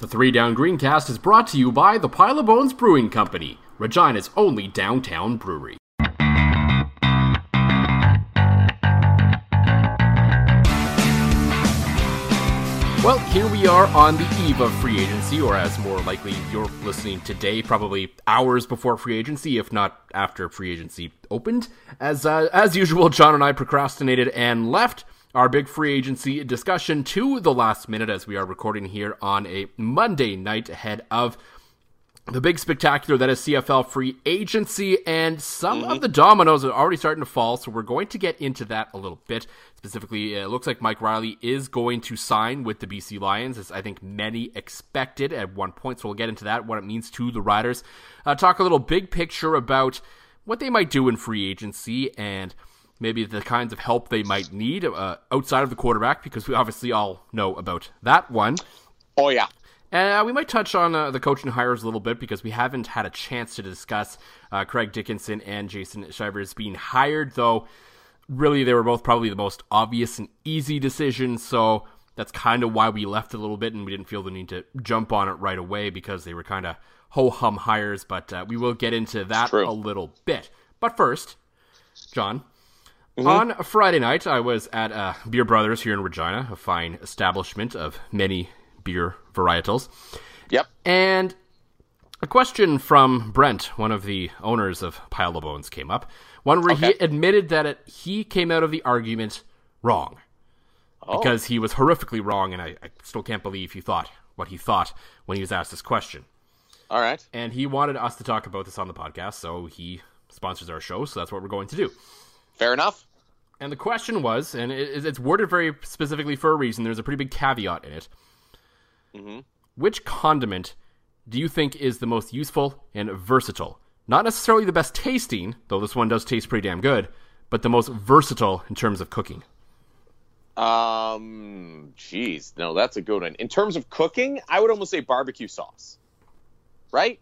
The Three Down Greencast is brought to you by the Pile of Bones Brewing Company, Regina's only downtown brewery. Well, here we are on the eve of free agency, or as more likely you're listening today, probably hours before free agency, if not after free agency opened. As uh, as usual, John and I procrastinated and left our big free agency discussion to the last minute as we are recording here on a Monday night ahead of the big spectacular that is CFL free agency, and some mm-hmm. of the dominoes are already starting to fall. So we're going to get into that a little bit. Specifically, it looks like Mike Reilly is going to sign with the BC Lions, as I think many expected at one point. So we'll get into that, what it means to the Riders. Uh, talk a little big picture about what they might do in free agency and maybe the kinds of help they might need uh, outside of the quarterback, because we obviously all know about that one. Oh yeah. And uh, we might touch on uh, the coaching hires a little bit because we haven't had a chance to discuss uh, Craig Dickenson and Jason Shivers being hired, though really they were both probably the most obvious and easy decisions. So that's kind of why we left a little bit and we didn't feel the need to jump on it right away because they were kind of ho hum hires. But uh, we will get into that a little bit. But first, John, Mm-hmm. On a Friday night, I was at uh, Beer Brothers here in Regina, a fine establishment of many beer varietals. Yep. And a question from Brent, one of the owners of Pile of Bones, came up. One where okay. he admitted that it, he came out of the argument wrong. Oh. Because he was horrifically wrong, and I, I still can't believe he thought what he thought when he was asked this question. All right. And he wanted us to talk about this on the podcast, so he sponsors our show, so that's what we're going to do. Fair enough. And the question was, and it's worded very specifically for a reason, there's a pretty big caveat in it. Mm-hmm. Which condiment do you think is the most useful and versatile? Not necessarily the best tasting, though this one does taste pretty damn good, but the most versatile in terms of cooking. Um, jeez, no, that's a good one. In terms of cooking, I would almost say barbecue sauce. Right?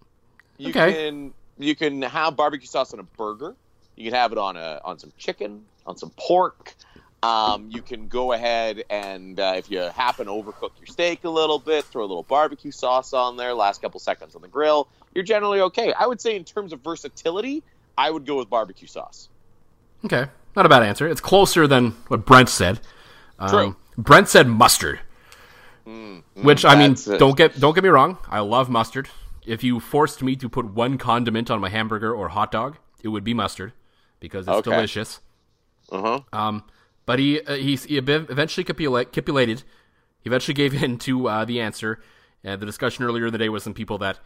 You okay. can you can have barbecue sauce on a burger. You can have it on a on some chicken, on some pork. Um, you can go ahead and uh, if you happen to overcook your steak a little bit, throw a little barbecue sauce on there. Last couple seconds on the grill, you're generally okay. I would say in terms of versatility, I would go with barbecue sauce. Okay, not a bad answer. It's closer than what Brent said. Um, True. Brent said mustard, mm, mm, which I mean, it. don't get don't get me wrong. I love mustard. If you forced me to put one condiment on my hamburger or hot dog, it would be mustard because it's okay. delicious. Uh huh. Um, but he uh, he, he eventually capitulated. He eventually gave in to uh, the answer. And uh, the discussion earlier in the day was some people that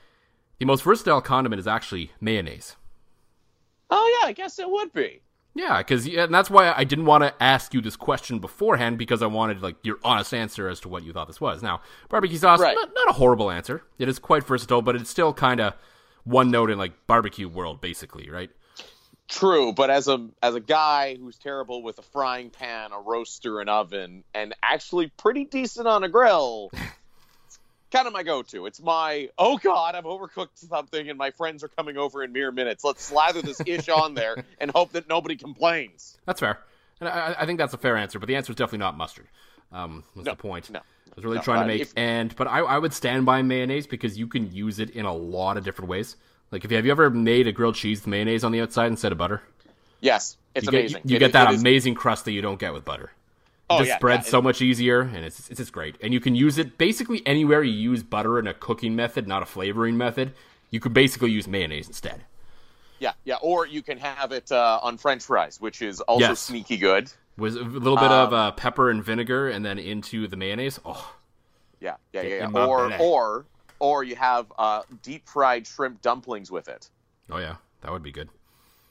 the most versatile condiment is actually mayonnaise. Oh yeah, I guess it would be. Yeah, because and that's why I didn't want to ask you this question beforehand because I wanted like your honest answer as to what you thought this was. Now, barbecue sauce, right. not, not a horrible answer. It is quite versatile, but it's still kind of one note in like barbecue world, basically, right? True, but as a as a guy who's terrible with a frying pan, a roaster, an oven, and actually pretty decent on a grill, it's kind of my go-to. It's my oh god, I've overcooked something, and my friends are coming over in mere minutes. Let's slather this ish on there and hope that nobody complains. That's fair, and I, I think that's a fair answer. But the answer is definitely not mustard. Um, what's No, the point? no, I was really no, trying to uh, make if- and but I, I would stand by mayonnaise because you can use it in a lot of different ways. Like if you have you ever made a grilled cheese with mayonnaise on the outside instead of butter? Yes, it's you get, amazing. You, It get that it is- amazing crust that you don't get with butter. Oh, just yeah, spreads yeah, so much easier, and it's it's just great. And you can use it basically anywhere you use butter in a cooking method, not a flavoring method. You could basically use mayonnaise instead. Yeah, yeah. Or you can have it uh, on French fries, which is also Yes. sneaky good. With a little bit of Um, uh, pepper and vinegar, and then into the mayonnaise. Oh, Yeah, yeah, yeah. yeah. Or or or you have uh, deep fried shrimp dumplings with it. oh yeah, that would be good.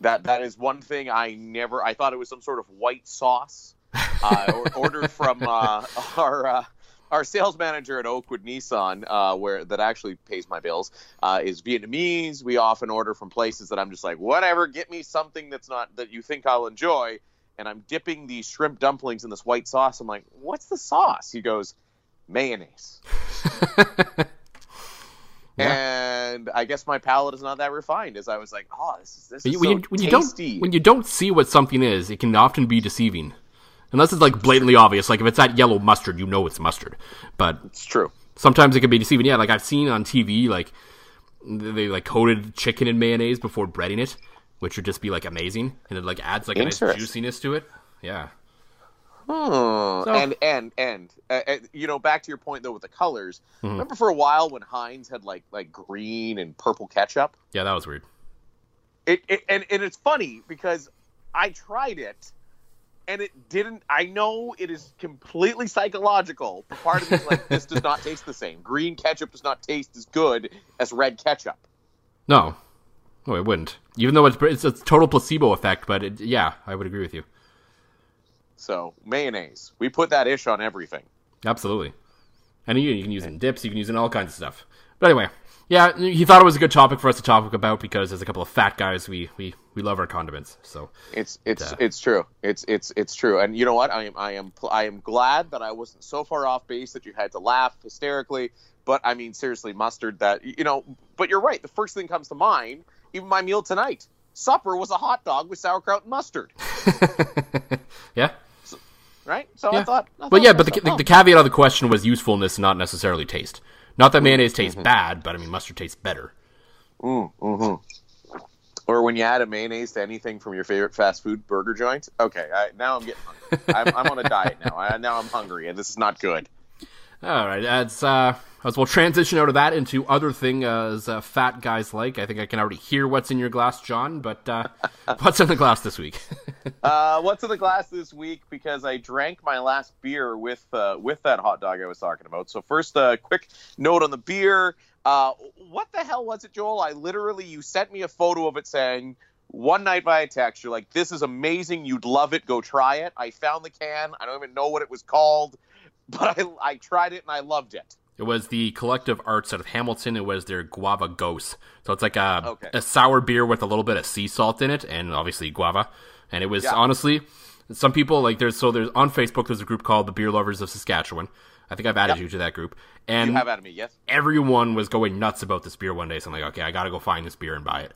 That that is one thing I never. I thought it was some sort of white sauce. Uh, ordered from uh, our uh, our sales manager at Oakwood Nissan, uh, where that actually pays my bills, uh, is Vietnamese. We often order from places that I'm just like, whatever, get me something that's not that you think I'll enjoy. And I'm dipping these shrimp dumplings in this white sauce. I'm like, what's the sauce? He goes, mayonnaise. And I guess my palate is not that refined. As I was like, oh, this is this is when, so you, when you tasty. don't when you don't see what something is, it can often be deceiving. Unless it's like blatantly obvious, like if it's that yellow mustard, you know it's mustard. But it's true. sometimes it can be deceiving. Yeah, like I've seen on TV, like they like coated chicken in mayonnaise before breading it, which would just be like amazing, and it like adds like a nice juiciness to it. Yeah, Hmm. So- and and and uh, uh, you know, back to your point though with the colors. Mhm. Remember for a while when Heinz had like like green and purple ketchup. yeah, that was weird. It, it and and it's funny because I tried it. And it didn't. I know it is completely psychological. But part of me is like, this does not taste the same. Green ketchup does not taste as good as red ketchup. No, no, it wouldn't. Even though it's it's a total placebo effect, but it, yeah, I would agree with you. So mayonnaise, we put that ish on everything. Absolutely. And you, you can use it in dips, you can use it in all kinds of stuff. But anyway, yeah, he thought it was a good topic for us to talk about because as a couple of fat guys, we we, we love our condiments. So It's it's Uh, it's true. It's it's it's true. And you know what? I am I am I am glad that I wasn't so far off base that you had to laugh hysterically. But I mean, seriously, mustard. That you know. But you're right. The first thing comes to mind. Even my meal tonight, supper was a hot dog with sauerkraut and mustard. yeah. Right. So Yeah. I thought. I Well, thought yeah, but the, the, the caveat of the question was usefulness, not necessarily taste. Not that mayonnaise tastes Mm-hmm. bad, but I mean mustard tastes better. Mm, hmm Or when you add a mayonnaise to anything from your favorite fast food burger joint. Okay, I, now I'm getting hungry. I'm, I'm on a diet now. I, now I'm hungry, and this is not good. All right, that's uh, as we'll transition out of that into other thing uh, as uh, fat guys like. I think I can already hear what's in your glass, John. But uh, what's in the glass this week? Uh, what's in the glass this week? Because I drank my last beer with uh, with that hot dog I was talking about. So first, a quick note on the beer. Uh, what the hell was it, Joel? I literally you sent me a photo of it saying one night via text. You're like, "This is amazing. You'd love it. Go try it." I found the can. I don't even know what it was called, but I I tried it and I loved it. It was the Collective Arts out of Hamilton. It was their Guava Ghost. So it's like a, Okay. a sour beer with a little bit of sea salt in it, and obviously guava. And it was Yeah. honestly, some people like there's so there's on Facebook. There's a group called the Beer Lovers of Saskatchewan. I think I've added Yep. you to that group, and You have at me, yes? everyone was going nuts about this beer one day. So I'm like, okay, I got to go find this beer and buy it,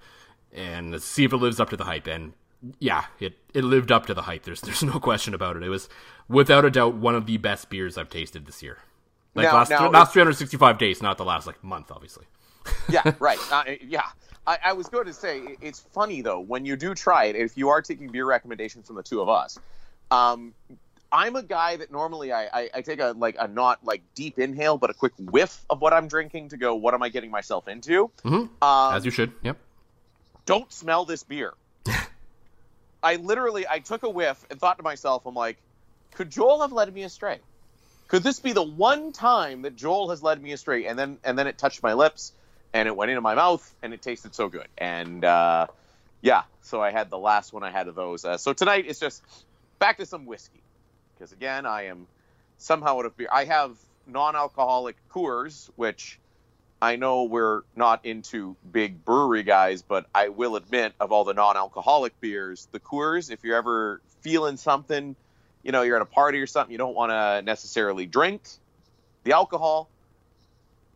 and let's see if it lives up to the hype. And yeah, it it lived up to the hype. There's there's no question about it. It was without a doubt one of the best beers I've tasted this year. Like Now- last now last 365 days, not the last like month, obviously. yeah, right. Uh, yeah. I, I was going to say it's funny though when you do try it. If you are taking beer recommendations from the two of us, um, I'm a guy that normally I, I, I take a like a not like deep inhale, but a quick whiff of what I'm drinking to go. What am I getting myself into? Mhm. Um, As you should. Yep. don't smell this beer. I literally I took a whiff and thought to myself, I'm like, could Joel have led me astray? Could this be the one time that Joel has led me astray? And then and then it touched my lips and it went into my mouth and it tasted so good. And uh, yeah, so I had the last one I had of those. Uh, so tonight it's just back to some whiskey because again I am somehow out of beer. I have non-alcoholic Coors, which I know we're not into big brewery guys, but I will admit, of all the non-alcoholic beers, the Coors, if you're ever feeling something, you know, you're at a party or something, you don't want to necessarily drink the alcohol.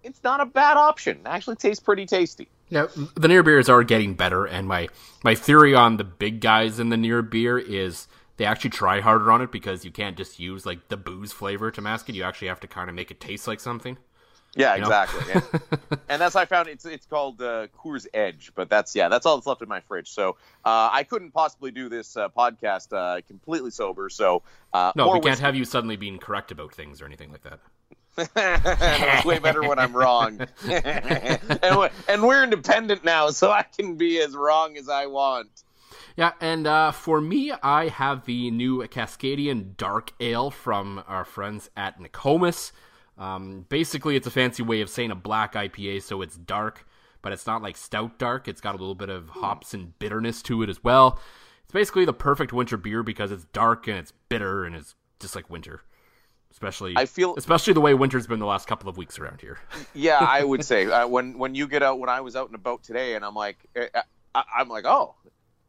It's not a bad option. It actually tastes pretty tasty. Yeah, the near beers are getting better, and my my theory on the big guys in the near beer is they actually try harder on it because you can't just use like the booze flavor to mask it. You actually have to kind of make it taste like something. Yeah, exactly. and, and, that's I found it's it's called uh, Coors Edge, but that's yeah, that's all that's left in my fridge. So uh, I couldn't possibly do this uh, podcast uh, completely sober. So uh, no, we can't whiskey. have you suddenly being correct about things or anything like that. it's way better when I'm wrong. and, and we're independent now, so I can be as wrong as I want. Yeah, and uh, for me, I have the new Cascadian Dark Ale from our friends at Nokomis. Um, basically, it's a fancy way of saying a black IPA, so it's dark, but it's not like stout dark. It's got a little bit of hops and bitterness to it as well. It's basically the perfect winter beer because it's dark and it's bitter and it's just like winter. Especially, I feel especially the way winter's been the last couple of weeks around here. yeah, I would say uh, when when you get out, when I was out in a boat today, and I'm like, eh, eh, I, I'm like, oh,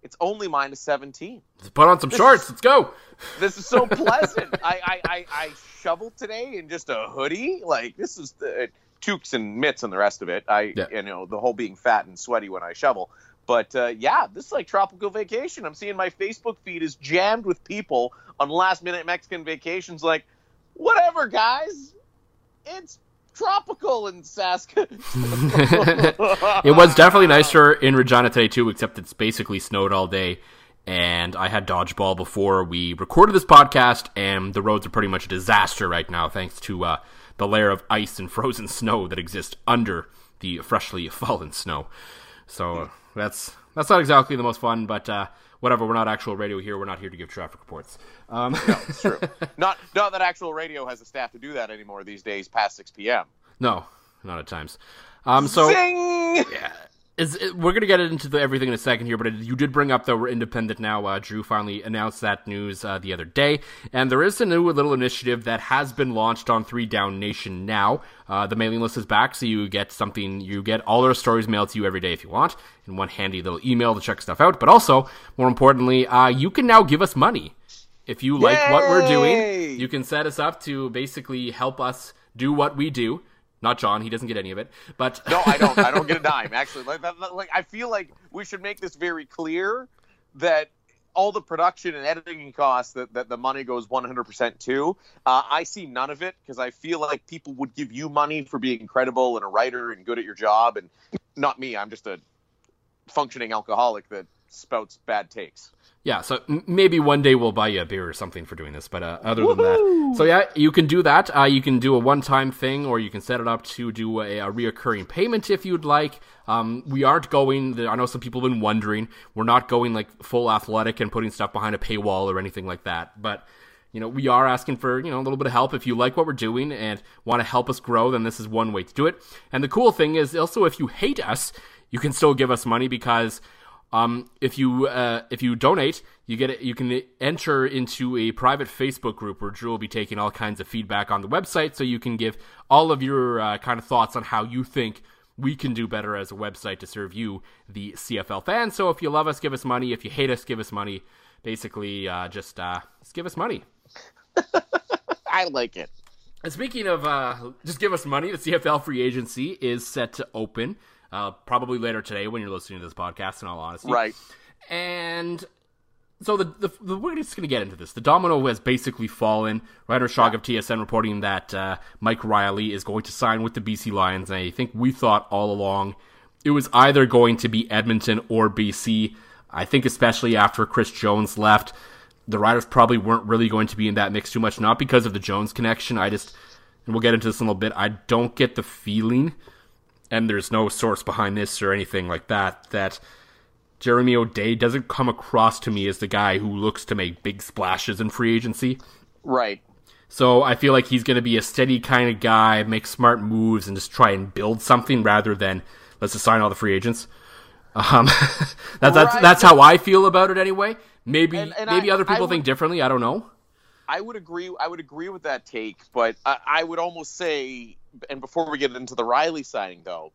it's only minus 17. Let's put on some this shorts. Is, Let's go. This is so pleasant. I, I, I, I, shoveled today in just a hoodie. Like, this is the uh, toques and mitts and the rest of it. I, yeah. you know, the whole being fat and sweaty when I shovel. But uh, yeah, this is like tropical vacation. I'm seeing my Facebook feed is jammed with people on last minute Mexican vacations. Like, whatever, guys. It's tropical in Saskatoon. it was definitely nicer in Regina today too, except it's basically snowed all day. And I had dodgeball before we recorded this podcast, and the roads are pretty much a disaster right now, thanks to uh, the layer of ice and frozen snow that exists under the freshly fallen snow. So that's that's not exactly the most fun, but uh, whatever. We're not actual radio here. We're not here to give traffic reports. Um, no, it's true. not not that actual radio has the staff to do that anymore these days past six p.m. No, not at times. Um, so Zing! yeah, is, it, we're gonna get into the, everything in a second here, but it, you did bring up that we're independent now. Uh, Drew finally announced that news uh, the other day, and there is a new little initiative that has been launched on Three Down Nation now. Uh, the mailing list is back, so you get something. You get all our stories mailed to you every day if you want, in one handy little email to check stuff out. But also, more importantly, uh, you can now give us money if you like Yay! what we're doing. You can set us up to basically help us do what we do. Not John. He doesn't get any of it. But no, I don't. I don't get a dime. Actually, like, like I feel like we should make this very clear that all the production and editing costs that, that the money goes 100% to. Uh, I see none of it because I feel like people would give you money for being credible and a writer and good at your job. And not me. I'm just a functioning alcoholic that spouts bad takes. Yeah, so maybe one day we'll buy you a beer or something for doing this. But uh, other Woo-hoo! than that, so yeah, you can do that. Uh, you can do a one-time thing, or you can set it up to do a, a reoccurring payment if you'd like. Um, we aren't going. I know some people have been wondering. We're not going like full athletic and putting stuff behind a paywall or anything like that. But you know, we are asking for you know a little bit of help. If you like what we're doing and want to help us grow, then this is one way to do it. And the cool thing is also if you hate us, you can still give us money because um, if you uh, if you donate, you get it, you can enter into a private Facebook group where Drew will be taking all kinds of feedback on the website, so you can give all of your uh, kind of thoughts on how you think we can do better as a website to serve you, the CFL fans. So if you love us, give us money. If you hate us, give us money. Basically, uh, just uh, just give us money. I like it. And speaking of uh, just give us money, the CFL free agency is set to open uh, probably later today when you're listening to this podcast. In all honesty, right? And so the, the, the, we're just going to get into this. The domino has basically fallen. Ryder Shog of TSN reporting that uh, Mike Reilly is going to sign with the BC Lions. And I think we thought all along it was either going to be Edmonton or BC. I think especially after Chris Jones left, the Riders probably weren't really going to be in that mix too much. Not because of the Jones connection. I just, and we'll get into this in a little bit. I don't get the feeling and there's no source behind this or anything like that, that Jeremy O'Day doesn't come across to me as the guy who looks to make big splashes in free agency. Right. So I feel like he's going to be a steady kind of guy, make smart moves, and just try and build something rather than let's just sign all the free agents. Um, that's that's right. that's how I feel about it anyway. Maybe and, and maybe I, other people would, think differently. I don't know. I would agree. I would agree with that take, but I, I would almost say and before we get into the Reilly signing, though,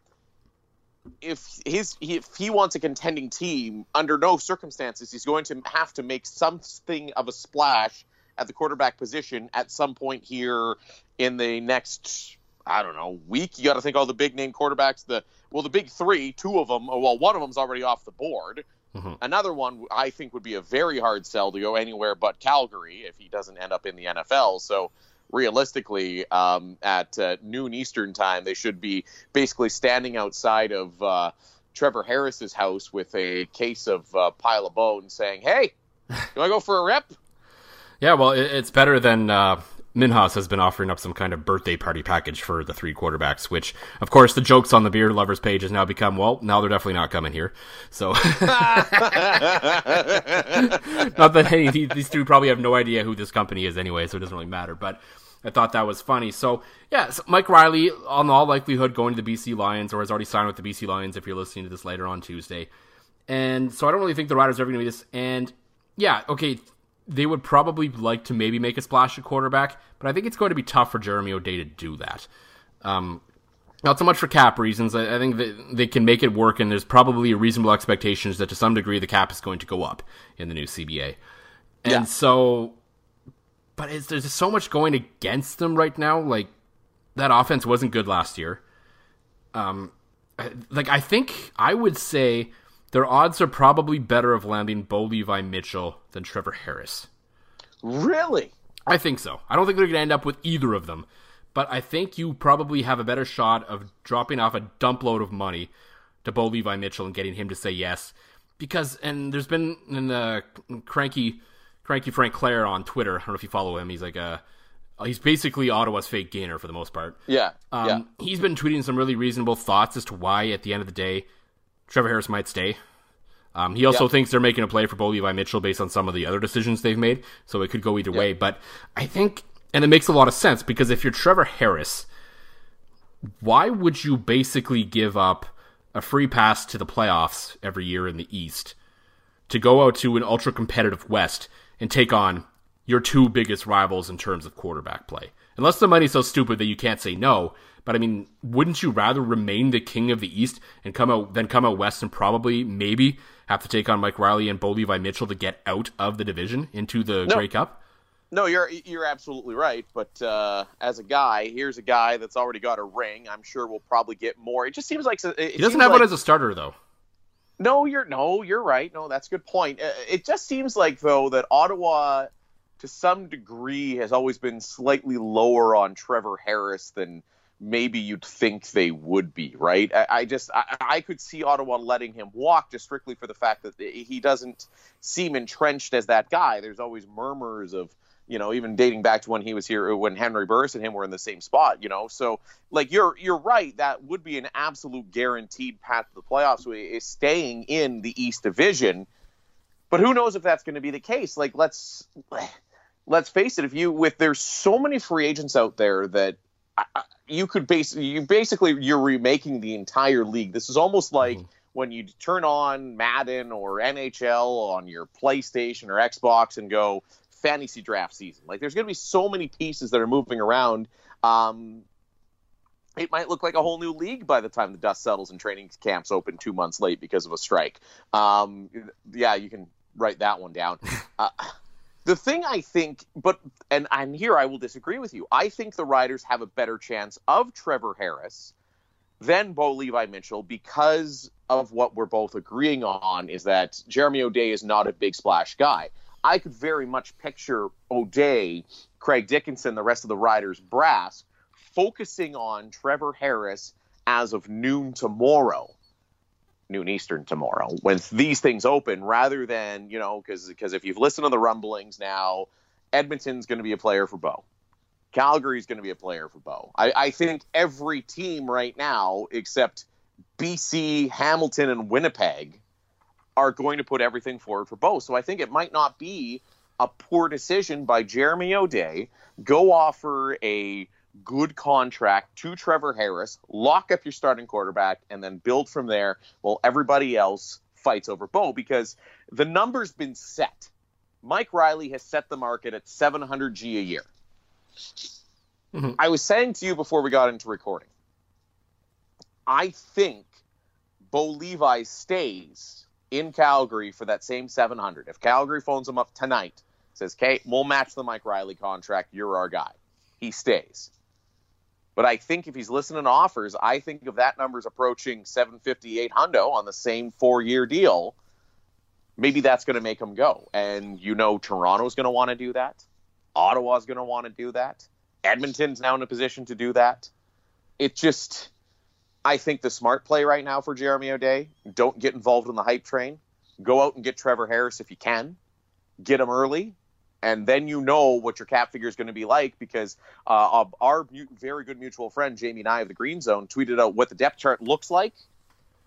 if his if he wants a contending team, under no circumstances he's going to have to make something of a splash at the quarterback position at some point here in the next I don't know week. You got to think all the big name quarterbacks. The well, the big three, two of them. Well, one of them's already off the board. Mm-hmm. Another one I think would be a very hard sell to go anywhere but Calgary if he doesn't end up in the NFL. So realistically, um, at uh, noon Eastern time, they should be basically standing outside of uh, Trevor Harris's house with a case of uh, pile of bones, saying, "Hey, you want to go for a rip?" Yeah, well, it's better than uh, Minhas has been offering up some kind of birthday party package for the three quarterbacks, which, of course, the jokes on the beer lovers page has now become, well, now they're definitely not coming here. So, not that any these three probably have no idea who this company is anyway, so it doesn't really matter. But I thought that was funny. So, yeah, so Mike Reilly, on all likelihood, going to the BC Lions, or has already signed with the BC Lions if you're listening to this later on Tuesday. And so I don't really think the Riders are ever going to be this. And yeah, okay, they would probably like to maybe make a splash at quarterback, but I think it's going to be tough for Jeremy O'Day to do that. Um, not so much for cap reasons. I, I think that they can make it work, and there's probably a reasonable expectations that to some degree the cap is going to go up in the new CBA. And yeah. so, but there's so much going against them right now. Like that offense wasn't good last year. Um, like I think I would say their odds are probably better of landing Bo Levi Mitchell than Trevor Harris. Really? I think so. I don't think they're going to end up with either of them, but I think you probably have a better shot of dropping off a dump load of money to Bo Levi Mitchell and getting him to say yes. Because and there's been in the cranky cranky Frank Clair on Twitter. I don't know if you follow him. He's like a he's basically Ottawa's fake gainer for the most part. Yeah, um, yeah. He's been tweeting some really reasonable thoughts as to why, at the end of the day, Trevor Harris might stay. Um, he also yep. thinks they're making a play for Bo Levi Mitchell based on some of the other decisions they've made, so it could go either yep. way. But I think, and it makes a lot of sense because if you're Trevor Harris, why would you basically give up a free pass to the playoffs every year in the East to go out to an ultra competitive West and take on your two biggest rivals in terms of quarterback play? Unless the money's so stupid that you can't say no, but I mean, wouldn't you rather remain the king of the East and come out then come out west and probably maybe have to take on Mike Reilly and Bo Levi Mitchell to get out of the division into the no. Grey Cup? No, you're you're absolutely right. But uh, as a guy, here's a guy that's already got a ring. I'm sure we'll probably get more. It just seems like he doesn't have like, one as a starter though. No, you're no, you're right. No, that's a good point. Uh, it just seems like though that Ottawa, to some degree, has always been slightly lower on Trevor Harris than maybe you'd think they would be, right? I, I just I, I, could see Ottawa letting him walk just strictly for the fact that he doesn't seem entrenched as that guy. There's always murmurs of you know even dating back to when he was here when Henry Burris and him were in the same spot, you know. So like you're you're right, that would be an absolute guaranteed path to the playoffs is staying in the East Division. But who knows if that's going to be the case? Like let's let's face it, if you with there's so many free agents out there that you could basically you basically you're remaking the entire league. This is almost like mm-hmm. when you turn on Madden or NHL on your PlayStation or Xbox and go fantasy draft season. Like there's going to be so many pieces that are moving around. Um, it might look like a whole new league by the time the dust settles and training camps open two months late because of a strike. Um, yeah, you can write that one down. Uh, the thing I think, but and and here I will disagree with you. I think the Riders have a better chance of Trevor Harris than Bo Levi Mitchell because of what we're both agreeing on is that Jeremy O'Day is not a big splash guy. I could very much picture O'Day, Craig Dickenson, the rest of the Riders brass focusing on Trevor Harris as of noon tomorrow noon Eastern tomorrow when these things open, rather than you know because if you've listened to the rumblings now, Edmonton's going to be a player for Bo. Calgary's going to be a player for Bo. I, I think every team right now, except BC, Hamilton, and Winnipeg, are going to put everything forward for Bo. So I think it might not be a poor decision by Jeremy O'Day. Go offer a good contract to Trevor Harris, lock up your starting quarterback, and then build from there while everybody else fights over Bo because the number's been set. Mike Reilly has set the market at 700 G a year. Mm-hmm. I was saying to you before we got into recording, I think Bo Levi stays in Calgary for that same 700. If Calgary phones him up tonight, says, "Kate, we'll match the Mike Reilly contract. You're our guy," he stays. But I think if he's listening to offers, I think if that number's approaching 750, 800 on the same four year deal, maybe that's going to make him go. And you know, Toronto's going to want to do that. Ottawa's going to want to do that. Edmonton's now in a position to do that. It just, I think the smart play right now for Jeremy O'Day, don't get involved in the hype train. Go out and get Trevor Harris if you can. Get him early, and then you know what your cap figure is going to be like because uh, our very good mutual friend Jamie Nye of the Green Zone tweeted out what the depth chart looks like.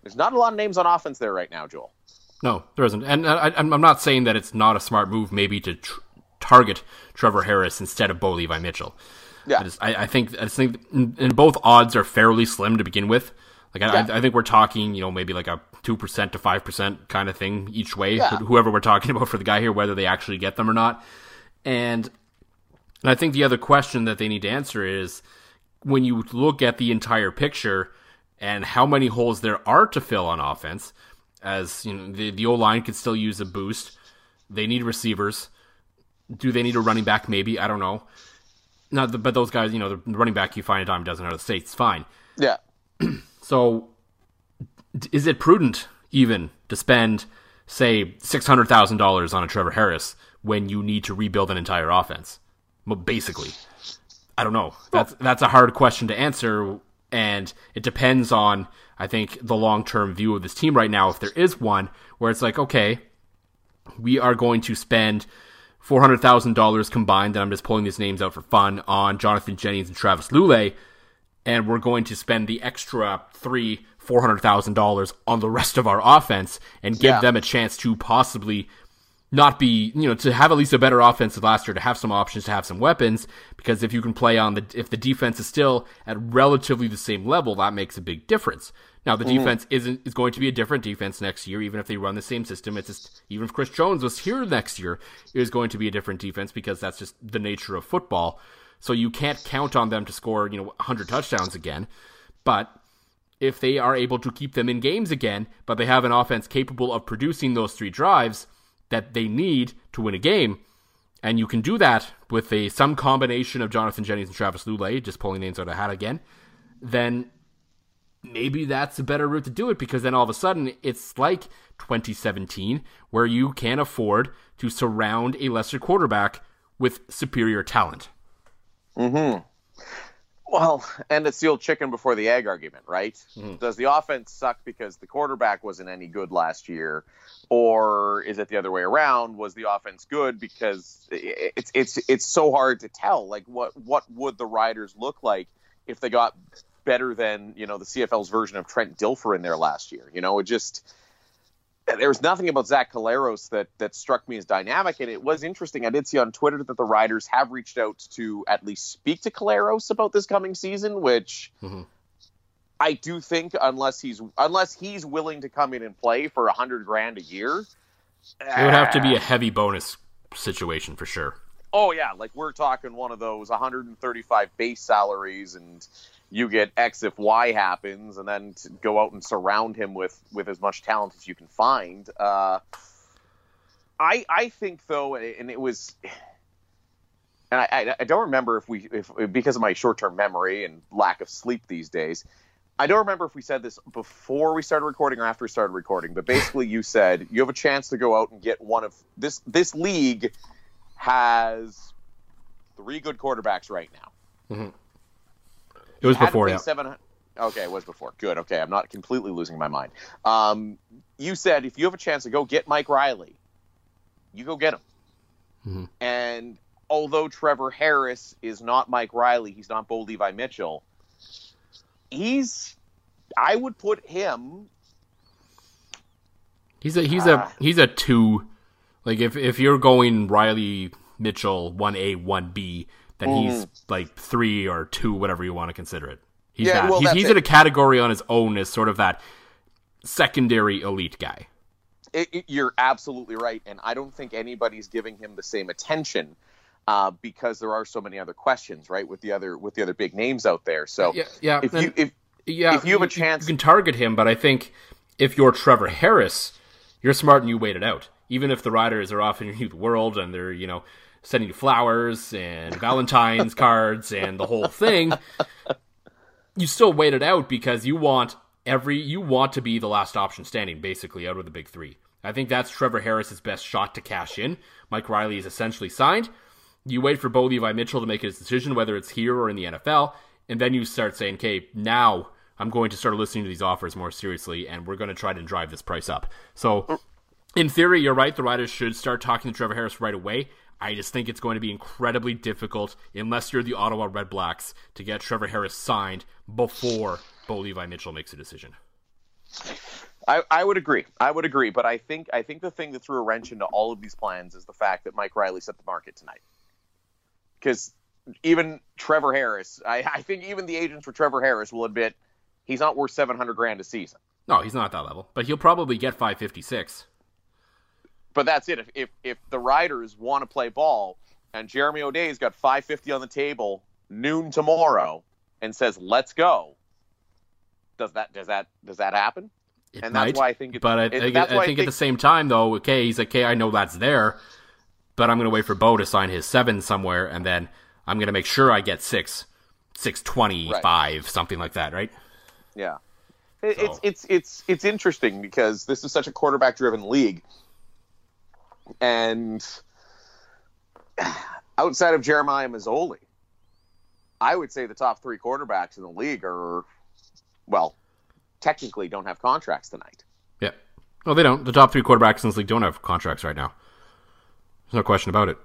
There's not a lot of names on offense there right now, Joel. No, there isn't, and I, am not saying that it's not a smart move, maybe to tr- target Trevor Harris instead of Bo Levi Mitchell. Yeah, I, just, I, I think I think and both odds are fairly slim to begin with. Like I, yeah. I, I think we're talking, you know, maybe like a two percent to five percent kind of thing each way. Yeah. Whoever we're talking about for the guy here, whether they actually get them or not. And, and I think the other question that they need to answer is when you look at the entire picture and how many holes there are to fill on offense, as you know, the the O line could still use a boost. They need receivers. Do they need a running back? Maybe I don't know. Not, the, but those guys, you know, the running back you find a dime dozen out of the states, fine. Yeah. so, is it prudent even to spend, say, six hundred thousand dollars on a Trevor Harris when you need to rebuild an entire offense? Well, basically, I don't know. That's that's a hard question to answer, and it depends on I think the long term view of this team right now, if there is one, where it's like, okay, we are going to spend four hundred thousand dollars combined, and I'm just pulling these names out for fun on Jonathan Jennings and Travis Lulay, and we're going to spend the extra three four hundred thousand dollars on the rest of our offense and give yeah. them a chance to possibly not be, you know, to have at least a better offense than last year, to have some options, to have some weapons, because if you can play on the, if the defense is still at relatively the same level, that makes a big difference. Now, the mm-hmm. defense isn't, is going to be a different defense next year, even if they run the same system. It's just, even if Chris Jones was here next year, it is going to be a different defense because that's just the nature of football. So you can't count on them to score, you know, 100 touchdowns again. But if they are able to keep them in games again, but they have an offense capable of producing those three drives, that they need to win a game. And you can do that with a some combination of Jonathan Jennings and Travis Lulay, just pulling names out of hat again, then maybe that's a better route to do it because then all of a sudden it's like 2017 where you can afford to surround a lesser quarterback with superior talent. Mm-hmm. Well, and it's the old chicken before the egg argument, right? Mm-hmm. Does the offense suck because the quarterback wasn't any good last year, or is it the other way around? Was the offense good because it's it's it's so hard to tell? Like, what what would the Riders look like if they got better than you know the CFL's version of Trent Dilfer in there last year? You know, it just there was nothing about Zach Collaros that that struck me as dynamic, and it was interesting. I did see on Twitter that the Riders have reached out to at least speak to Collaros about this coming season, which mm-hmm. I do think unless he's unless he's willing to come in and play for a hundred grand a year, it would have to be a heavy bonus situation for sure. Oh yeah, like we're talking one of those 135 base salaries and you get X if Y happens, and then go out and surround him with with as much talent as you can find. Uh, I I think though, and it was, and I, I don't remember if we if because of my short term memory and lack of sleep these days. I don't remember if we said this before we started recording or after we started recording, but basically you said you have a chance to go out and get one of this this league has three good quarterbacks right now. Mm-hmm. It was before, yeah. Seven, okay, it was before. Good. Okay, I'm not completely losing my mind. Um, you said if you have a chance to go get Mike Reilly, you go get him. Mm-hmm. And although Trevor Harris is not Mike Reilly, he's not Bo Levi Mitchell. He's, I would put him. He's a he's uh, a he's a two. Like if if you're going Reilly Mitchell one A one B, then mm. he's like three or two, whatever you want to consider it. He's yeah, that. Well, he's, he's in a category on his own as sort of that secondary elite guy. It, it, you're absolutely right, and I don't think anybody's giving him the same attention uh, because there are so many other questions, right? With the other with the other big names out there. So yeah, yeah if you if yeah, if you have a chance, you can target him. But I think if you're Trevor Harris, you're smart and you wait it out. Even if the riders are off in your world and they're you know sending you flowers and Valentine's cards and the whole thing, you still wait it out because you want every you want to be the last option standing basically out of the big three. I think that's Trevor Harris's best shot to cash in. Mike Reilly is essentially signed. You wait for Bo Levi Mitchell to make his decision, whether it's here or in the NFL, and then you start saying, okay, now I'm going to start listening to these offers more seriously, and we're going to try to drive this price up. So, in theory, you're right. The Riders should start talking to Trevor Harris right away. I just think it's going to be incredibly difficult, unless you're the Ottawa Redblacks, to get Trevor Harris signed before Bo Levi Mitchell makes a decision. I, I would agree. I would agree, but I think I think the thing that threw a wrench into all of these plans is the fact that Mike Reilly set the market tonight. Because even Trevor Harris, I, I think even the agents for Trevor Harris will admit he's not worth seven hundred grand a season. No, he's not at that level, but he'll probably get five fifty six. But that's it. If, if if the Riders want to play ball and Jeremy O'Day's got five fifty on the table noon tomorrow and says let's go, does that does that does that happen? It and might, that's why I think. It, but I, it, I, I think, I think at the same time, though, okay, he's like, okay, I know that's there, but I'm going to wait for Bo to sign his seven somewhere, and then I'm going to make sure I get six, six twenty five, right. something like that, right? Yeah, so. it's it's it's it's interesting because this is such a quarterback driven league, and outside of Jeremiah Masoli, I would say the top three quarterbacks in the league are, well, technically don't have contracts tonight. Yeah. Well, they don't. The top three quarterbacks in this league don't have contracts right now. There's no question about it.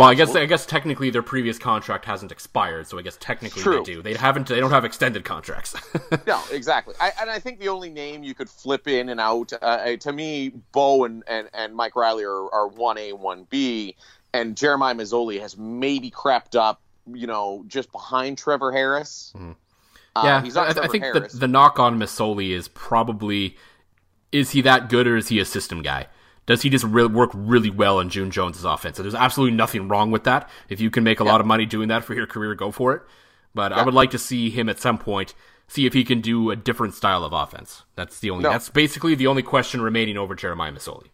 Well, I guess I guess technically their previous contract hasn't expired, so I guess technically True. they do. They haven't. They don't have extended contracts. no, exactly. I, and I think the only name you could flip in and out uh, to me, Bo and, and, and Mike Reilly are one A, one B, and Jeremiah Masoli has maybe crept up, you know, just behind Trevor Harris. Mm. Uh, yeah, he's not I, I think the, the knock on Masoli is probably is he that good or is he a system guy? Does he just re- work really well in June Jones's offense? So there's absolutely nothing wrong with that. If you can make a yeah. lot of money doing that for your career, go for it. But yeah. I would like to see him at some point see if he can do a different style of offense. That's the only. No. That's basically the only question remaining over Jeremiah Masoli.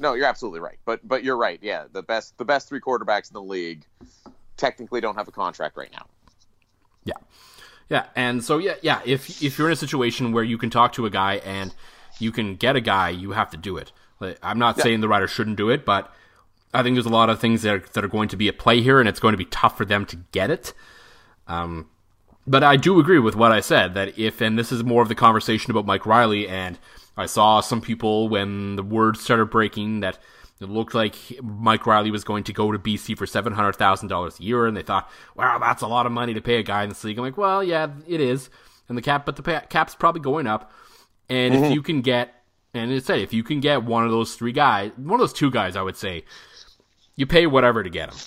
No, you're absolutely right. But but you're right. Yeah, the best the best three quarterbacks in the league technically don't have a contract right now. Yeah. Yeah, and so yeah, yeah. If if you're in a situation where you can talk to a guy and you can get a guy, you have to do it. I'm not yeah. saying the Riders shouldn't do it, but I think there's a lot of things that are, that are going to be at play here, and it's going to be tough for them to get it. Um, but I do agree with what I said that if, and this is more of the conversation about Mike Reilly, and I saw some people when the word started breaking that it looked like Mike Reilly was going to go to BC for seven hundred thousand dollars a year, and they thought, "Wow, that's a lot of money to pay a guy in this league." I'm like, "Well, yeah, it is." And the cap, but the cap's probably going up. And mm-hmm. if you can get, and it said, if you can get one of those three guys, one of those two guys, I would say, you pay whatever to get them.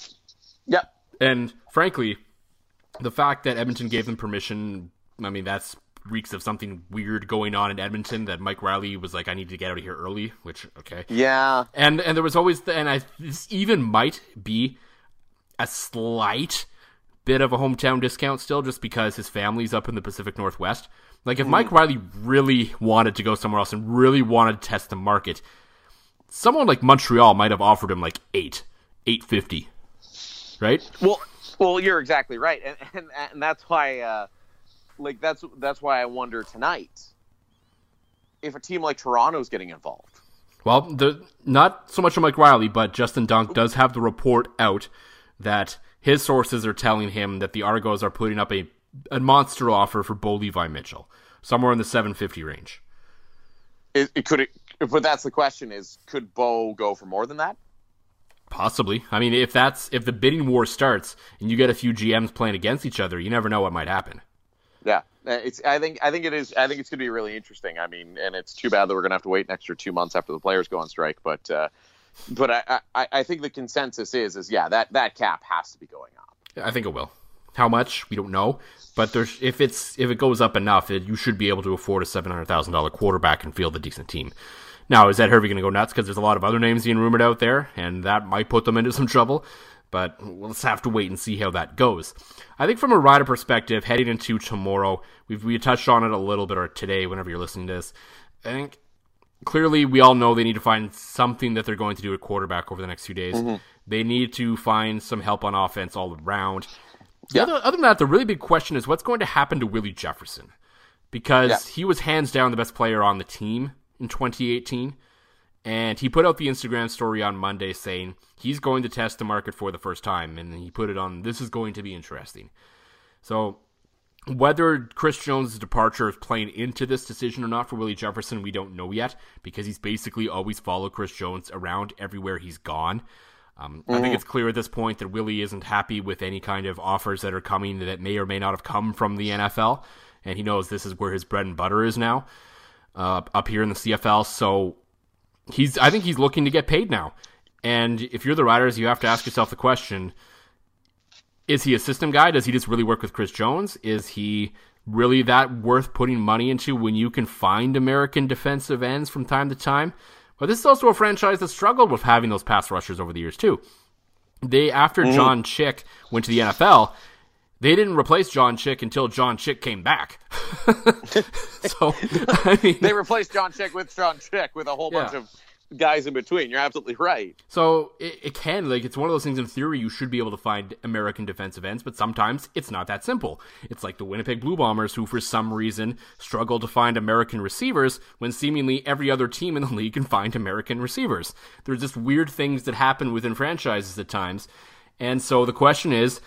Yep. And frankly, the fact that Edmonton gave them permission, I mean, that's reeks of something weird going on in Edmonton that Mike Reilly was like, I need to get out of here early, which, okay. Yeah. And, and there was always, the, and I, this even might be a slight bit of a hometown discount still, just because his family's up in the Pacific Northwest. Like, if mm. Mike Reilly really wanted to go somewhere else and really wanted to test the market, someone like Montreal might have offered him like eight, eight fifty, right? Well, well, you're exactly right, and and, and that's why. Uh like that's that's why I wonder tonight if a team like Toronto's getting involved. Well, the not so much of Mike Reilly, but Justin Dunk does have the report out that his sources are telling him that the Argos are putting up a, a monster offer for Bo Levi Mitchell, somewhere in the 750 range. It, it could, it, but that's the question: is could Bo go for more than that? Possibly. I mean, if that's if the bidding war starts and you get a few GMs playing against each other, you never know what might happen. Yeah, uh, it's. I think. I think it is. I think it's going to be really interesting. I mean, and it's too bad that we're going to have to wait an extra two months after the players go on strike. But, uh, but I, I, I think the consensus is, is yeah, that that cap has to be going up. I think it will. How much we don't know, but there's if it's if it goes up enough, it, you should be able to afford a seven hundred thousand dollar quarterback and field a decent team. Now, is that Hervey going to go nuts because there's a lot of other names being rumored out there, and that might put them into some trouble? But let's have to wait and see how that goes. I think from a rider perspective, heading into tomorrow, we've we touched on it a little bit or today, whenever you're listening to this. I think clearly we all know they need to find something that they're going to do at quarterback over the next few days. Mm-hmm. They need to find some help on offense all around. Yeah. Other, other, than that, the really big question is what's going to happen to Willie Jefferson? Because yeah. he was hands down the best player on the team in 2018. And he put out the Instagram story on Monday saying he's going to test the market for the first time. And he put it on, this is going to be interesting. So whether Chris Jones' departure is playing into this decision or not for Willie Jefferson, we don't know yet because he's basically always followed Chris Jones around everywhere he's gone. Um, mm-hmm. I think mm-hmm. it's clear at this point that Willie isn't happy with any kind of offers that are coming that may or may not have come from the NFL, and he knows this is where his bread and butter is now, uh, up here in the CFL. So he's, I think he's looking to get paid now. And if you're the Riders, you have to ask yourself the question: Is he a system guy? Does he just really work with Chris Jones? Is he really that worth putting money into when you can find American defensive ends from time to time? But this is also a franchise that struggled with having those pass rushers over the years too. They after mm-hmm. John Chick went to the NFL, they didn't replace John Chick until John Chick came back. so I mean, they replaced John Chick with John Chick with a whole yeah. bunch of guys in between. You're absolutely right. So it, it, can like it's one of those things in theory you should be able to find American defensive ends, but sometimes it's not that simple. It's like the Winnipeg Blue Bombers who for some reason struggle to find American receivers when seemingly every other team in the league can find American receivers. There's just weird things that happen within franchises at times. And so the question is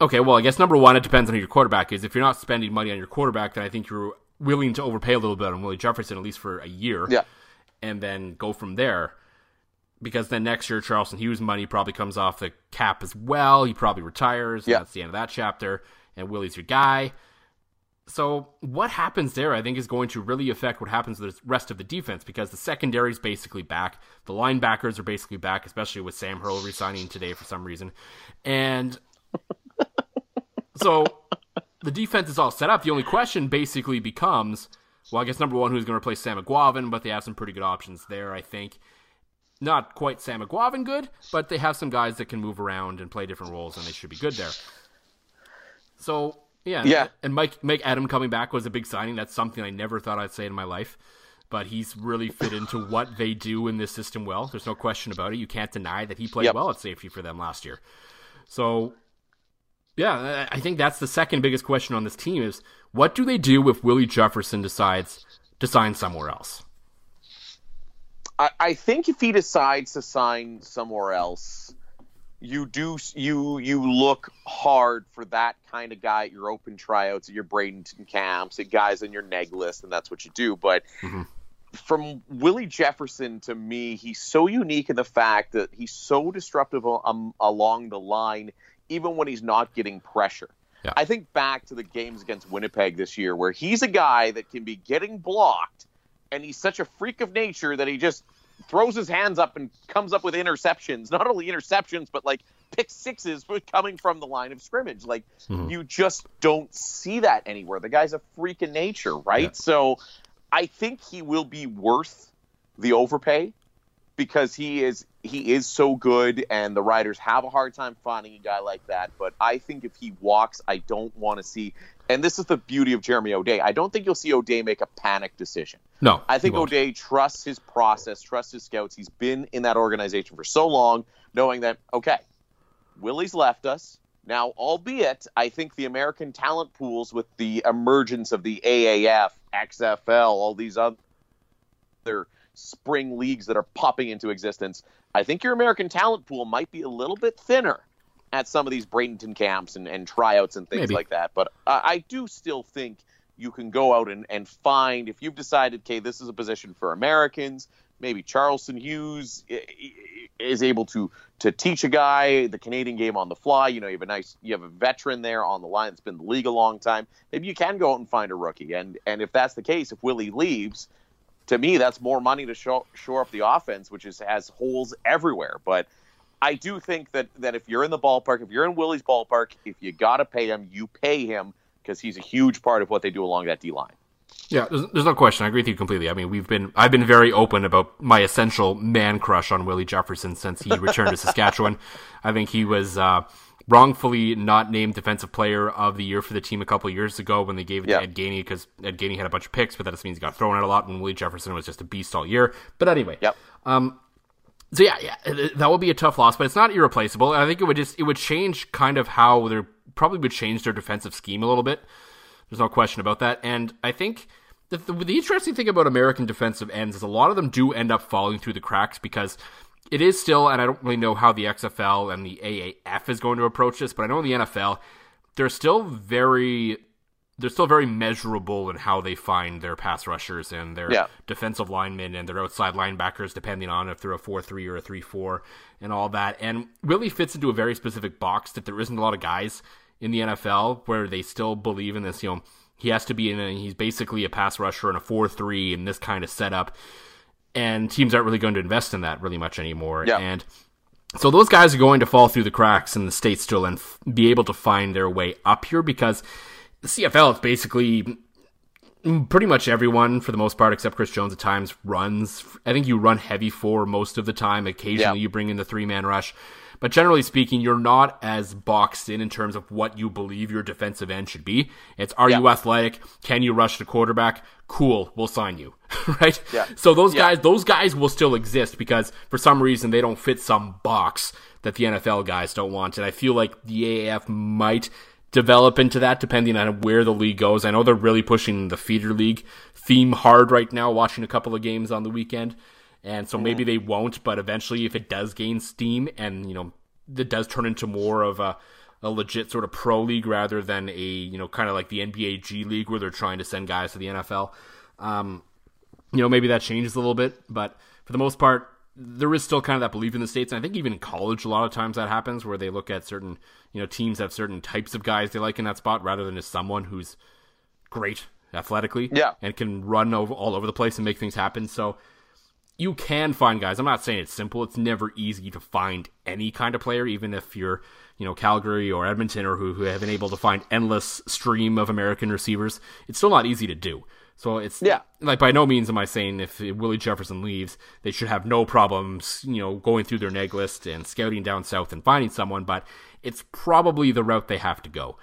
okay, well, I guess number one, it depends on who your quarterback is. If you're not spending money on your quarterback, then I think you're willing to overpay a little bit on Willie Jefferson, at least for a year. Yeah and then go from there. Because then next year, Charleston Hughes' money probably comes off the cap as well. He probably retires. Yeah. That's the end of that chapter. And Willie's your guy. So what happens there, I think, is going to really affect what happens to the rest of the defense because the secondary is basically back. The linebackers are basically back, especially with Sam Hurl resigning today for some reason. And so the defense is all set up. The only question basically becomes – well, I guess number one, who's going to replace Sam Eguavoen, but they have some pretty good options there, I think. Not quite Sam Eguavoen good, but they have some guys that can move around and play different roles, and they should be good there. So, yeah. Yeah. And Mike, Mike Edem coming back was a big signing. That's something I never thought I'd say in my life. But he's really fit into what they do in this system well. There's no question about it. You can't deny that he played yep. well at safety for them last year. So yeah, I think that's the second biggest question on this team is what do they do if Willie Jefferson decides to sign somewhere else? I, I think if he decides to sign somewhere else, you do you you look hard for that kind of guy at your open tryouts, at your Bradenton camps, at guys on your neg list, and that's what you do. But mm-hmm. from Willie Jefferson to me, he's so unique in the fact that he's so disruptive um, along the line even when he's not getting pressure. Yeah. I think back to the games against Winnipeg this year where he's a guy that can be getting blocked and he's such a freak of nature that he just throws his hands up and comes up with interceptions. Not only interceptions, but like pick sixes coming from the line of scrimmage. Like mm-hmm. you just don't see that anywhere. The guy's a freak of nature, right? Yeah. So I think he will be worth the overpay because he is he is so good and the riders have a hard time finding a guy like that. But i think if he walks i don't want to see and this is the beauty of jeremy o'day. I don't think you'll see o'day make a panic decision. No i think o'day trusts his process trusts his scouts. He's been in that organization for so long knowing that okay willie's left us. Now albeit i think the american talent pools with the emergence of the aaf xfl all these other spring leagues that are popping into existence, I think your American talent pool might be a little bit thinner at some of these Bradenton camps and, and tryouts and things Maybe. like that. But uh, I do still think you can go out and, and find, if you've decided, okay, this is a position for Americans, maybe Charleston Hughes is able to to teach a guy the Canadian game on the fly. You know, you have a nice, you have a veteran there on the line that's been in the league a long time. Maybe you can go out and find a rookie. And and if that's the case, if Willie leaves, to me, that's more money to show, shore up the offense, which is has holes everywhere. But I do think that that if you're in the ballpark, if you're in Willie's ballpark, if you got to pay him, you pay him because he's a huge part of what they do along that D line. Yeah, there's, there's, no question. I agree with you completely. I mean, we've been I've been very open about my essential man crush on Willie Jefferson since he returned to Saskatchewan. I think he was uh, wrongfully not named defensive player of the year for the team a couple years ago when they gave it to Ed Gainey because Ed Gainey had a bunch of picks, but that just means he got thrown out a lot when Willie Jefferson was just a beast all year. But anyway, yep. Um, so yeah, yeah, that would be a tough loss, but it's not irreplaceable. I think it would just it would change kind of how they probably would change their defensive scheme a little bit. There's no question about that, and I think the, the, the interesting thing about American defensive ends is a lot of them do end up falling through the cracks because it is still, and I don't really know how the XFL and the AAF is going to approach this, but I know in the NFL, they're still very they're still very measurable in how they find their pass rushers and their yeah. defensive linemen and their outside linebackers, depending on if they're a 4 3 or a 3 4 and all that. And really fits into a very specific box that there isn't a lot of guys in the NFL where they still believe in this, you know, he has to be in a, he's basically a pass rusher in a 4 3 in this kind of setup. And teams aren't really going to invest in that really much anymore. Yeah. And so those guys are going to fall through the cracks in the state still and f- be able to find their way up here because the CFL is basically pretty much everyone for the most part except Chris Jones at times runs. I think you run heavy for most of the time. Occasionally yeah. you bring in the three man rush. But generally speaking, you're not as boxed in in terms of what you believe your defensive end should be. It's are yeah. you athletic? Can you rush the quarterback? Cool, we'll sign you. right? Yeah. So those yeah. guys those guys will still exist because for some reason they don't fit some box that the NFL guys don't want. And I feel like the AAF might develop into that depending on where the league goes. I know they're really pushing the feeder league theme hard right now, watching a couple of games on the weekend. And so maybe they won't, but eventually if it does gain steam and, you know, it does turn into more of a, a legit sort of pro league rather than a, you know, kind of like the NBA G League where they're trying to send guys to the NFL. Um, you know, maybe that changes a little bit, but for the most part, there is still kind of that belief in the states. And I think even in college, a lot of times that happens where they look at certain, you know, teams have certain types of guys they like in that spot rather than just someone who's great athletically, yeah, and can run over, all over the place and make things happen. So you can find guys. I'm not saying it's simple. It's never easy to find any kind of player, even if you're, you know, Calgary or Edmonton or who, who have been able to find endless stream of American receivers. It's still not easy to do. So it's yeah. like by no means am I saying if Willie Jefferson leaves, they should have no problems, you know, going through their neg list and scouting down south and finding someone, but it's probably the route they have to go.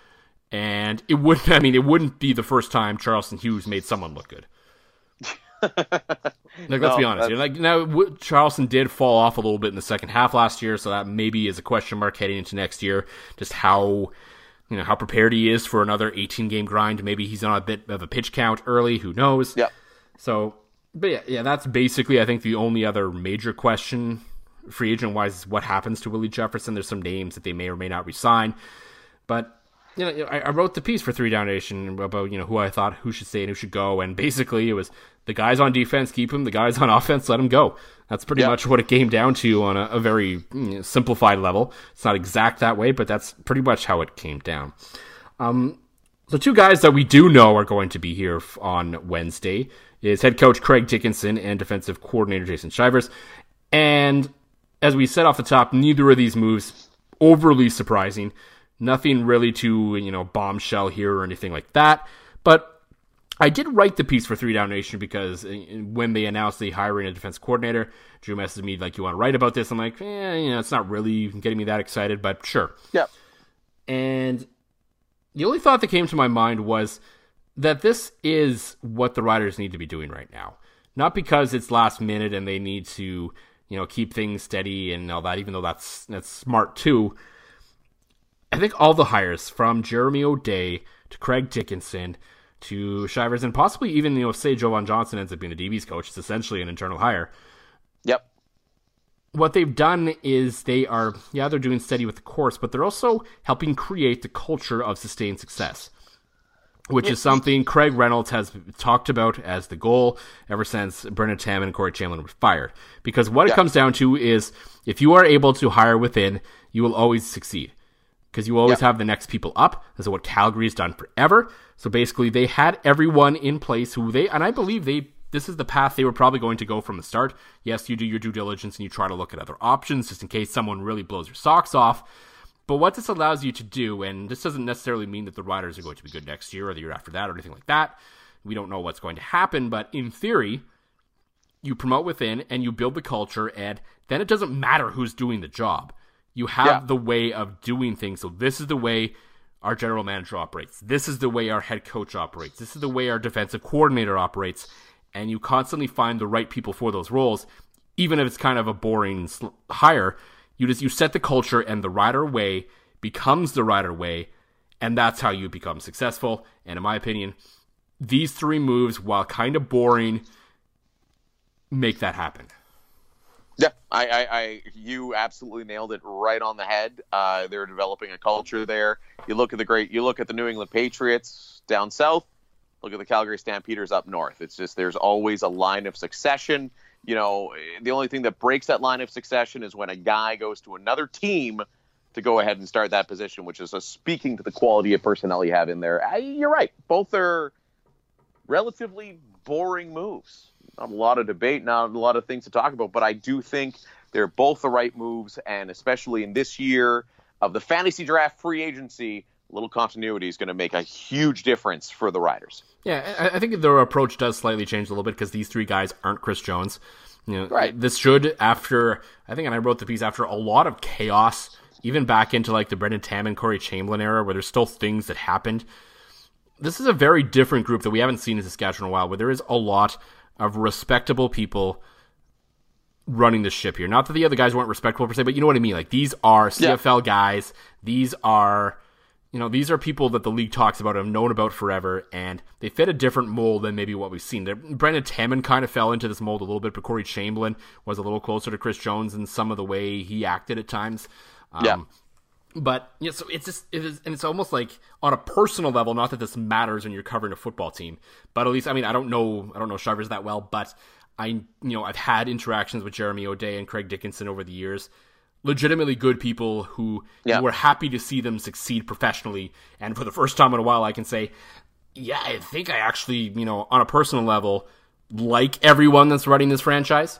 And it wouldn't I mean it wouldn't be the first time Charleston Hughes made someone look good. like let's no, be honest. Like now Charleston did fall off a little bit in the second half last year, so that maybe is a question mark heading into next year, just how you know how prepared he is for another 18 game grind. Maybe he's on a bit of a pitch count early. Who knows? Yeah. So, but yeah, yeah, that's basically I think the only other major question free agent wise is what happens to Willie Jefferson. There's some names that they may or may not resign, but you know, I, I wrote the piece for Three Down Nation about you know who I thought who should stay and who should go, and basically it was the guys on defense keep him, the guys on offense let him go. That's pretty yep. much what it came down to on a, a very you know, simplified level. It's not exact that way, but that's pretty much how it came down. Um, the two guys that we do know are going to be here on Wednesday is head coach Craig Dickenson and defensive coordinator Jason Shivers. And as we said off the top, neither of these moves overly surprising. Nothing really to, you know, bombshell here or anything like that. But I did write the piece for Three Down Nation because uh, when they announced the hiring a defense coordinator, Drew messaged me like, "You want to write about this?" I'm like, "Eh, you know, it's not really getting me that excited, but sure." Yeah. And the only thought that came to my mind was that this is what the Riders need to be doing right now, not because it's last minute and they need to, you know, keep things steady and all that. Even though that's that's smart too. I think all the hires from Jeremy O'Day to Craig Dickenson to Shivers and possibly even, you know, say Jovan Johnson ends up being the DB's coach. It's essentially an internal hire. Yep. What they've done is they are, yeah, they're doing steady with the course, but they're also helping create the culture of sustained success, which is something Craig Reynolds has talked about as the goal ever since Brendan Taman and Corey Chamberlain were fired. Because what it comes down to is if you are able to hire within, you will always succeed because you always have the next people up. This is what Calgary's done forever. So basically, they had everyone in place who they, and I believe they, this is the path they were probably going to go from the start. Yes, you do your due diligence and you try to look at other options just in case someone really blows your socks off. But what this allows you to do, and this doesn't necessarily mean that the riders are going to be good next year or the year after that or anything like that. We don't know what's going to happen, but in theory, you promote within and you build the culture, and then it doesn't matter who's doing the job. You have yeah. the way of doing things. So this is the way our general manager operates. This is the way our head coach operates. This is the way our defensive coordinator operates. And you constantly find the right people for those roles, even if it's kind of a boring hire. You just you set the culture, and the rider way becomes the rider way, and that's how you become successful. And in my opinion, these three moves, while kind of boring, make that happen. Yeah, I, I, I, you absolutely nailed it right on the head. Uh, they're developing a culture there. You look at the great, you look at the New England Patriots down south. Look at the Calgary Stampeders up north. It's just there's always a line of succession. You know, the only thing that breaks that line of succession is when a guy goes to another team to go ahead and start that position, which is speaking to the quality of personnel you have in there. I, you're right. Both are relatively boring moves a lot of debate, not a lot of things to talk about, but I do think they're both the right moves, and especially in this year of the fantasy draft free agency, a little continuity is going to make a huge difference for the Riders. Yeah, I think their approach does slightly change a little bit because these three guys aren't Chris Jones. You know, right. This should, after I think, and I wrote the piece after a lot of chaos, even back into like the Brendan Tam and Corey Chamberlain era, where there's still things that happened. This is a very different group that we haven't seen in Saskatchewan in a while, where there is a lot of respectable people running the ship here. Not that the other guys weren't respectable per se, but you know what I mean. Like these are CFL yeah. guys. These are, you know, these are people that the league talks about, have known about forever, and they fit a different mold than maybe what we've seen. Brendan Taman kind of fell into this mold a little bit, but Corey Chamberlain was a little closer to Chris Jones in some of the way he acted at times. Um, yeah but yeah, so it's just it is, and it's almost like on a personal level. Not that this matters when you're covering a football team, but at least I mean I don't know I don't know Shivers that well, but I you know I've had interactions with Jeremy O'Day and Craig Dickenson over the years. Legitimately good people who yeah. were happy to see them succeed professionally, and for the first time in a while, I can say, yeah, I think I actually you know on a personal level like everyone that's running this franchise.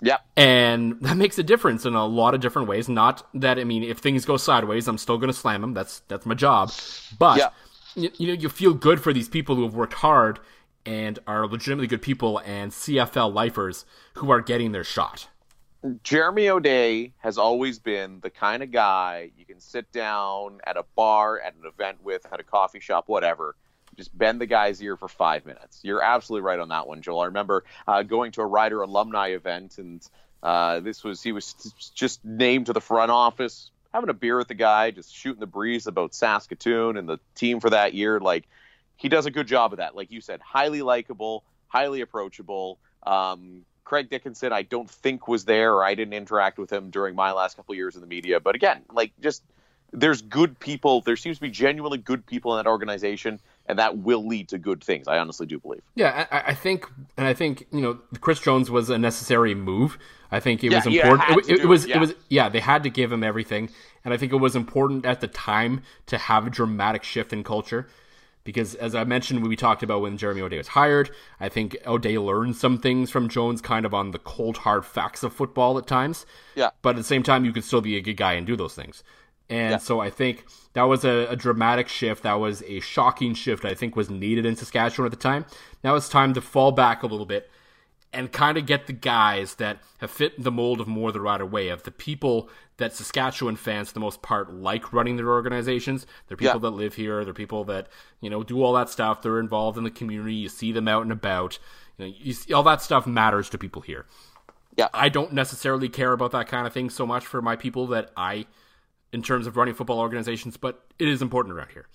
Yeah. And that makes a difference in a lot of different ways. Not that I mean, if things go sideways, I'm still going to slam them. That's that's my job. But you, you, know, you feel good for these people who have worked hard and are legitimately good people and CFL lifers who are getting their shot. Jeremy O'Day has always been the kind of guy you can sit down at a bar, at an event with, at a coffee shop, whatever, just bend the guy's ear for five minutes. You're absolutely right on that one, Joel. I remember uh, going to a Rider alumni event, and uh, this was he was just named to the front office, having a beer with the guy, just shooting the breeze about Saskatoon and the team for that year. Like he does a good job of that. Like you said, highly likable, highly approachable. Um, Craig Dickenson, I don't think was there, or I didn't interact with him during my last couple years in the media. But again, like just there's good people. There seems to be genuinely good people in that organization and that will lead to good things. I honestly do believe. Yeah, I, I think, and I think you know, Chris Jones was a necessary move. I think it yeah, was important. It, it, was, it, yeah. it was, yeah, they had to give him everything, and I think it was important at the time to have a dramatic shift in culture. Because as I mentioned, we talked about when Jeremy O'Day was hired, I think O'Day learned some things from Jones, kind of on the cold hard facts of football at times. Yeah. But at the same time, you could still be a good guy and do those things. And yeah. so I think that was a, a, dramatic shift. That was a shocking shift I think was needed in Saskatchewan at the time. Now it's time to fall back a little bit and kind of get the guys that have fit the mold of more the right way, of the people that Saskatchewan fans, for the most part, like running their organizations. They're people yeah. that live here. They're people that, you know, do all that stuff. They're involved in the community. You see them out and about. You know, you see, all that stuff matters to people here. Yeah. I don't necessarily care about that kind of thing so much for my people that I – in terms of running football organizations, but it is important around here.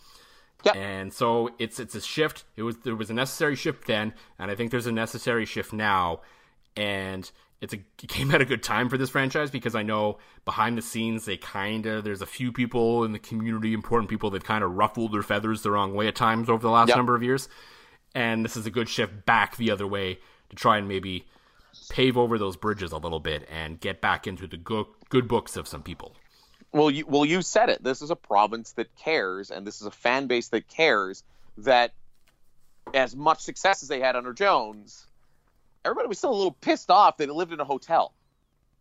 Yeah. And so it's it's a shift. It was there was a necessary shift then, and I think there's a necessary shift now. And it's a it came at a good time for this franchise because I know behind the scenes they kind of there's a few people in the community, important people that kind of ruffled their feathers the wrong way at times over the last yep. number of years. And this is a good shift back the other way to try and maybe pave over those bridges a little bit and get back into the good good books of some people. Well, you, well, you said it. This is a province that cares, and this is a fan base that cares. That as much success as they had under Jones, everybody was still a little pissed off that he lived in a hotel.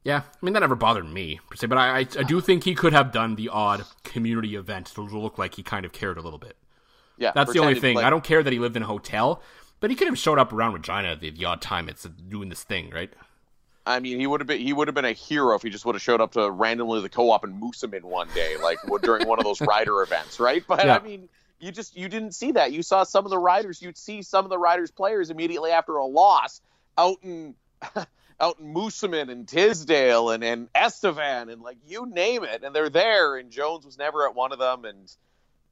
Yeah, I mean that never bothered me per se, but I, I, I do think he could have done the odd community event to look like he kind of cared a little bit. Yeah, that's the only thing. Like... I don't care that he lived in a hotel, but he could have showed up around Regina at the, the odd time it's doing this thing, right? I mean, he would have been he would have been a hero if he just would have showed up to randomly the co-op and Moosomin one day, like during one of those rider events, right? But yeah. I mean, you just you didn't see that. You saw some of the riders. You'd see some of the riders players immediately after a loss out in out in Moosomin and Tisdale and and Estevan and like you name it, and they're there. And Jones was never at one of them, and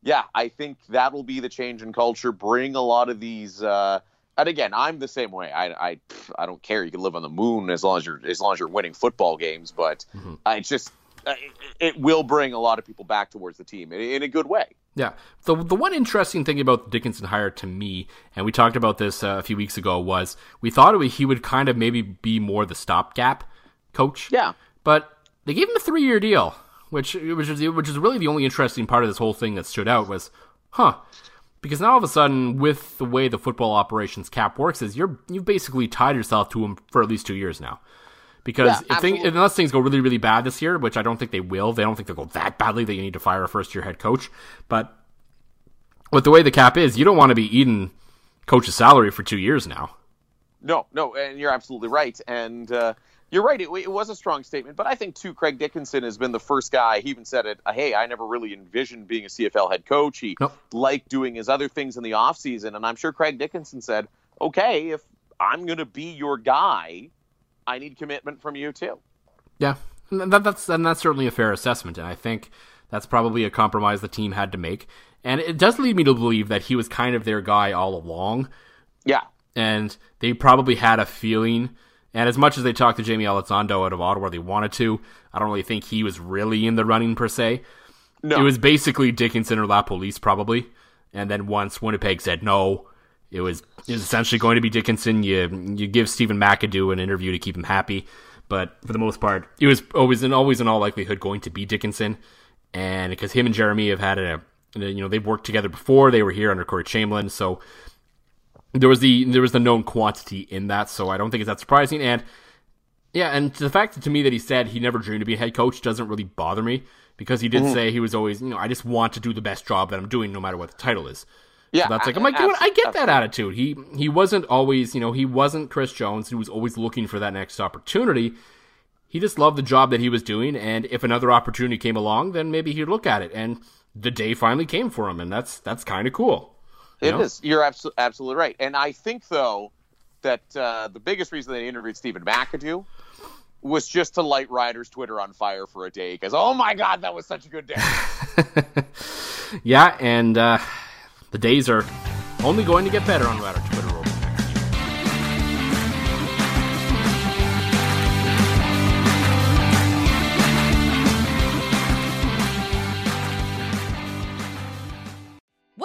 yeah, I think that'll be the change in culture. Bring a lot of these. Uh, and again, I'm the same way. I, I, I don't care. You can live on the moon as long as you're as long as you're winning football games. But mm-hmm. I just it, it, will bring a lot of people back towards the team in, in, a good way. Yeah. The the one interesting thing about the Dickenson hire to me, and we talked about this uh, a few weeks ago, was we thought would, he would kind of maybe be more the stopgap coach. Yeah. But they gave him a three year deal which which is which is really the only interesting part of this whole thing that stood out was, huh? Because now all of a sudden, with the way the football operations cap works, is you're you've basically tied yourself to him for at least two years now. Because yeah, if thing, unless things go really really bad this year, which I don't think they will, they don't think they'll go that badly that you need to fire a first year head coach. But with the way the cap is, you don't want to be eating coach's salary for two years now. No, no, and you're absolutely right. And uh, you're right. It, it, was a strong statement, but I think too, Craig Dickenson has been the first guy. He even said it. Uh, hey, I never really envisioned being a CFL head coach. He nope. liked doing his other things in the off season, and I'm sure Craig Dickenson said, "Okay, if I'm going to be your guy, I need commitment from you too." Yeah, that, that's and that's certainly a fair assessment, and I think that's probably a compromise the team had to make. And it does lead me to believe that he was kind of their guy all along. Yeah, and they probably had a feeling and as much as they talked to Jaime Elizondo out of Ottawa, they wanted to, I don't really think he was really in the running per se. No. It was basically Dickenson or LaPolice probably. And then once Winnipeg said no, it was, it was essentially going to be Dickenson. You you give Stephen McAdoo an interview to keep him happy, but for the most part, it was always and always in all likelihood going to be Dickenson. And because him and Jeremy have had a, you know, they've worked together before. They were here under Corey Chamberlain, so there was the there was the known quantity in that, so I don't think it's that surprising. And yeah, and the fact that to me that he said he never dreamed to be a head coach doesn't really bother me because he did mm-hmm. say he was always, you know, I just want to do the best job that I'm doing, no matter what the title is. Yeah, so that's like I'm like, you know I get that attitude. He he wasn't always, you know, he wasn't Chris Jones. He was always looking for that next opportunity. He just loved the job that he was doing, and if another opportunity came along, then maybe he'd look at it. And the day finally came for him, and that's that's kind of cool. It you is. You're abso- absolutely right. And I think, though, that uh, the biggest reason they interviewed Stephen McAdoo was just to light Riders Twitter on fire for a day because, oh my God, that was such a good day. yeah, and uh, the days are only going to get better on Riders Twitter.